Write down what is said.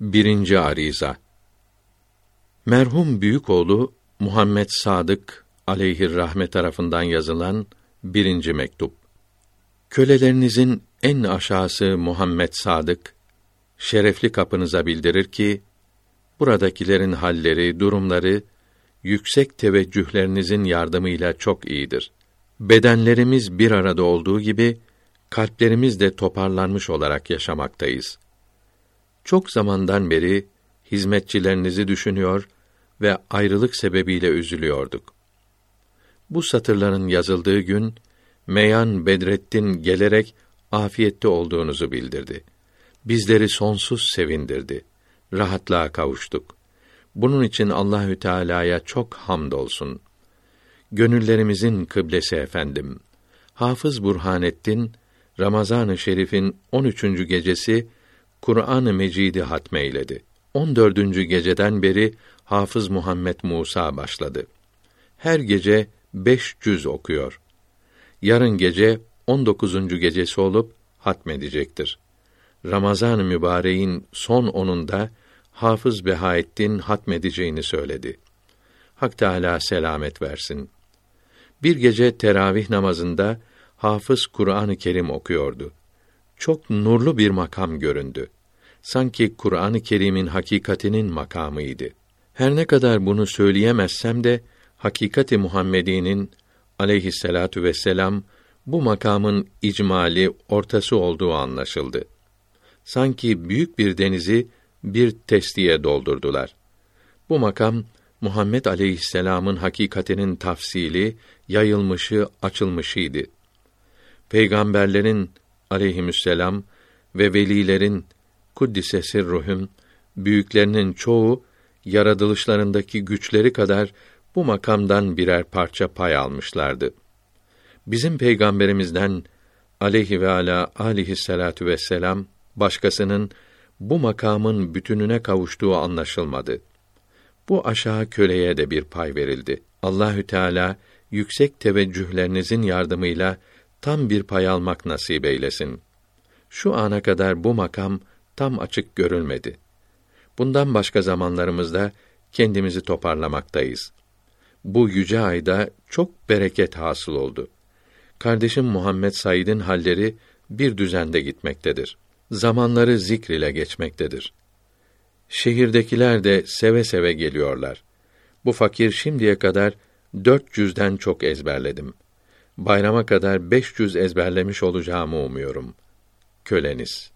Birinci ariza. Merhum büyük oğlu Muhammed Sadık rahmet tarafından yazılan birinci mektup. Kölelerinizin en aşağısı Muhammed Sadık şerefli kapınıza bildirir ki buradakilerin halleri, durumları yüksek teveccühlerinizin yardımıyla çok iyidir. Bedenlerimiz bir arada olduğu gibi kalplerimiz de toparlanmış olarak yaşamaktayız. Çok zamandan beri hizmetçilerinizi düşünüyor ve ayrılık sebebiyle üzülüyorduk. Bu satırların yazıldığı gün Meyan Bedrettin gelerek afiyette olduğunuzu bildirdi. Bizleri sonsuz sevindirdi. Rahatlığa kavuştuk. Bunun için Allahü Teala'ya çok hamdolsun. Gönüllerimizin kıblesi efendim. Hafız Burhanettin Ramazan-ı Şerif'in 13. gecesi Kur'an-ı Mecid'i hatmeyledi. 14. geceden beri Hafız Muhammed Musa başladı. Her gece beş cüz okuyor. Yarın gece 19. gecesi olup hatmedecektir. Ramazan-ı Mübareğin son onunda Hafız Behaettin hatmedeceğini söyledi. Hak Teâlâ selamet versin. Bir gece teravih namazında Hafız Kur'an-ı Kerim okuyordu. Çok nurlu bir makam göründü. Sanki Kur'an-ı Kerim'in hakikatinin makamıydı. Her ne kadar bunu söyleyemezsem de hakikati Muhammedi'nin aleyhisselatu vesselam bu makamın icmali ortası olduğu anlaşıldı. Sanki büyük bir denizi bir testiye doldurdular. Bu makam Muhammed aleyhisselamın hakikatinin tafsili, yayılmışı, açılmışıydı. Peygamberlerin aleyhisselam ve velilerin kuddise sirruhum büyüklerinin çoğu yaratılışlarındaki güçleri kadar bu makamdan birer parça pay almışlardı. Bizim peygamberimizden aleyhi ve ala aleyhissalatu vesselam başkasının bu makamın bütününe kavuştuğu anlaşılmadı. Bu aşağı köleye de bir pay verildi. Allahü Teala yüksek teveccühlerinizin yardımıyla tam bir pay almak nasip eylesin. Şu ana kadar bu makam tam açık görülmedi. Bundan başka zamanlarımızda kendimizi toparlamaktayız. Bu yüce ayda çok bereket hasıl oldu. Kardeşim Muhammed Said'in halleri bir düzende gitmektedir. Zamanları zikr ile geçmektedir. Şehirdekiler de seve seve geliyorlar. Bu fakir şimdiye kadar dört cüzden çok ezberledim. Bayrama kadar beş cüz ezberlemiş olacağımı umuyorum. Köleniz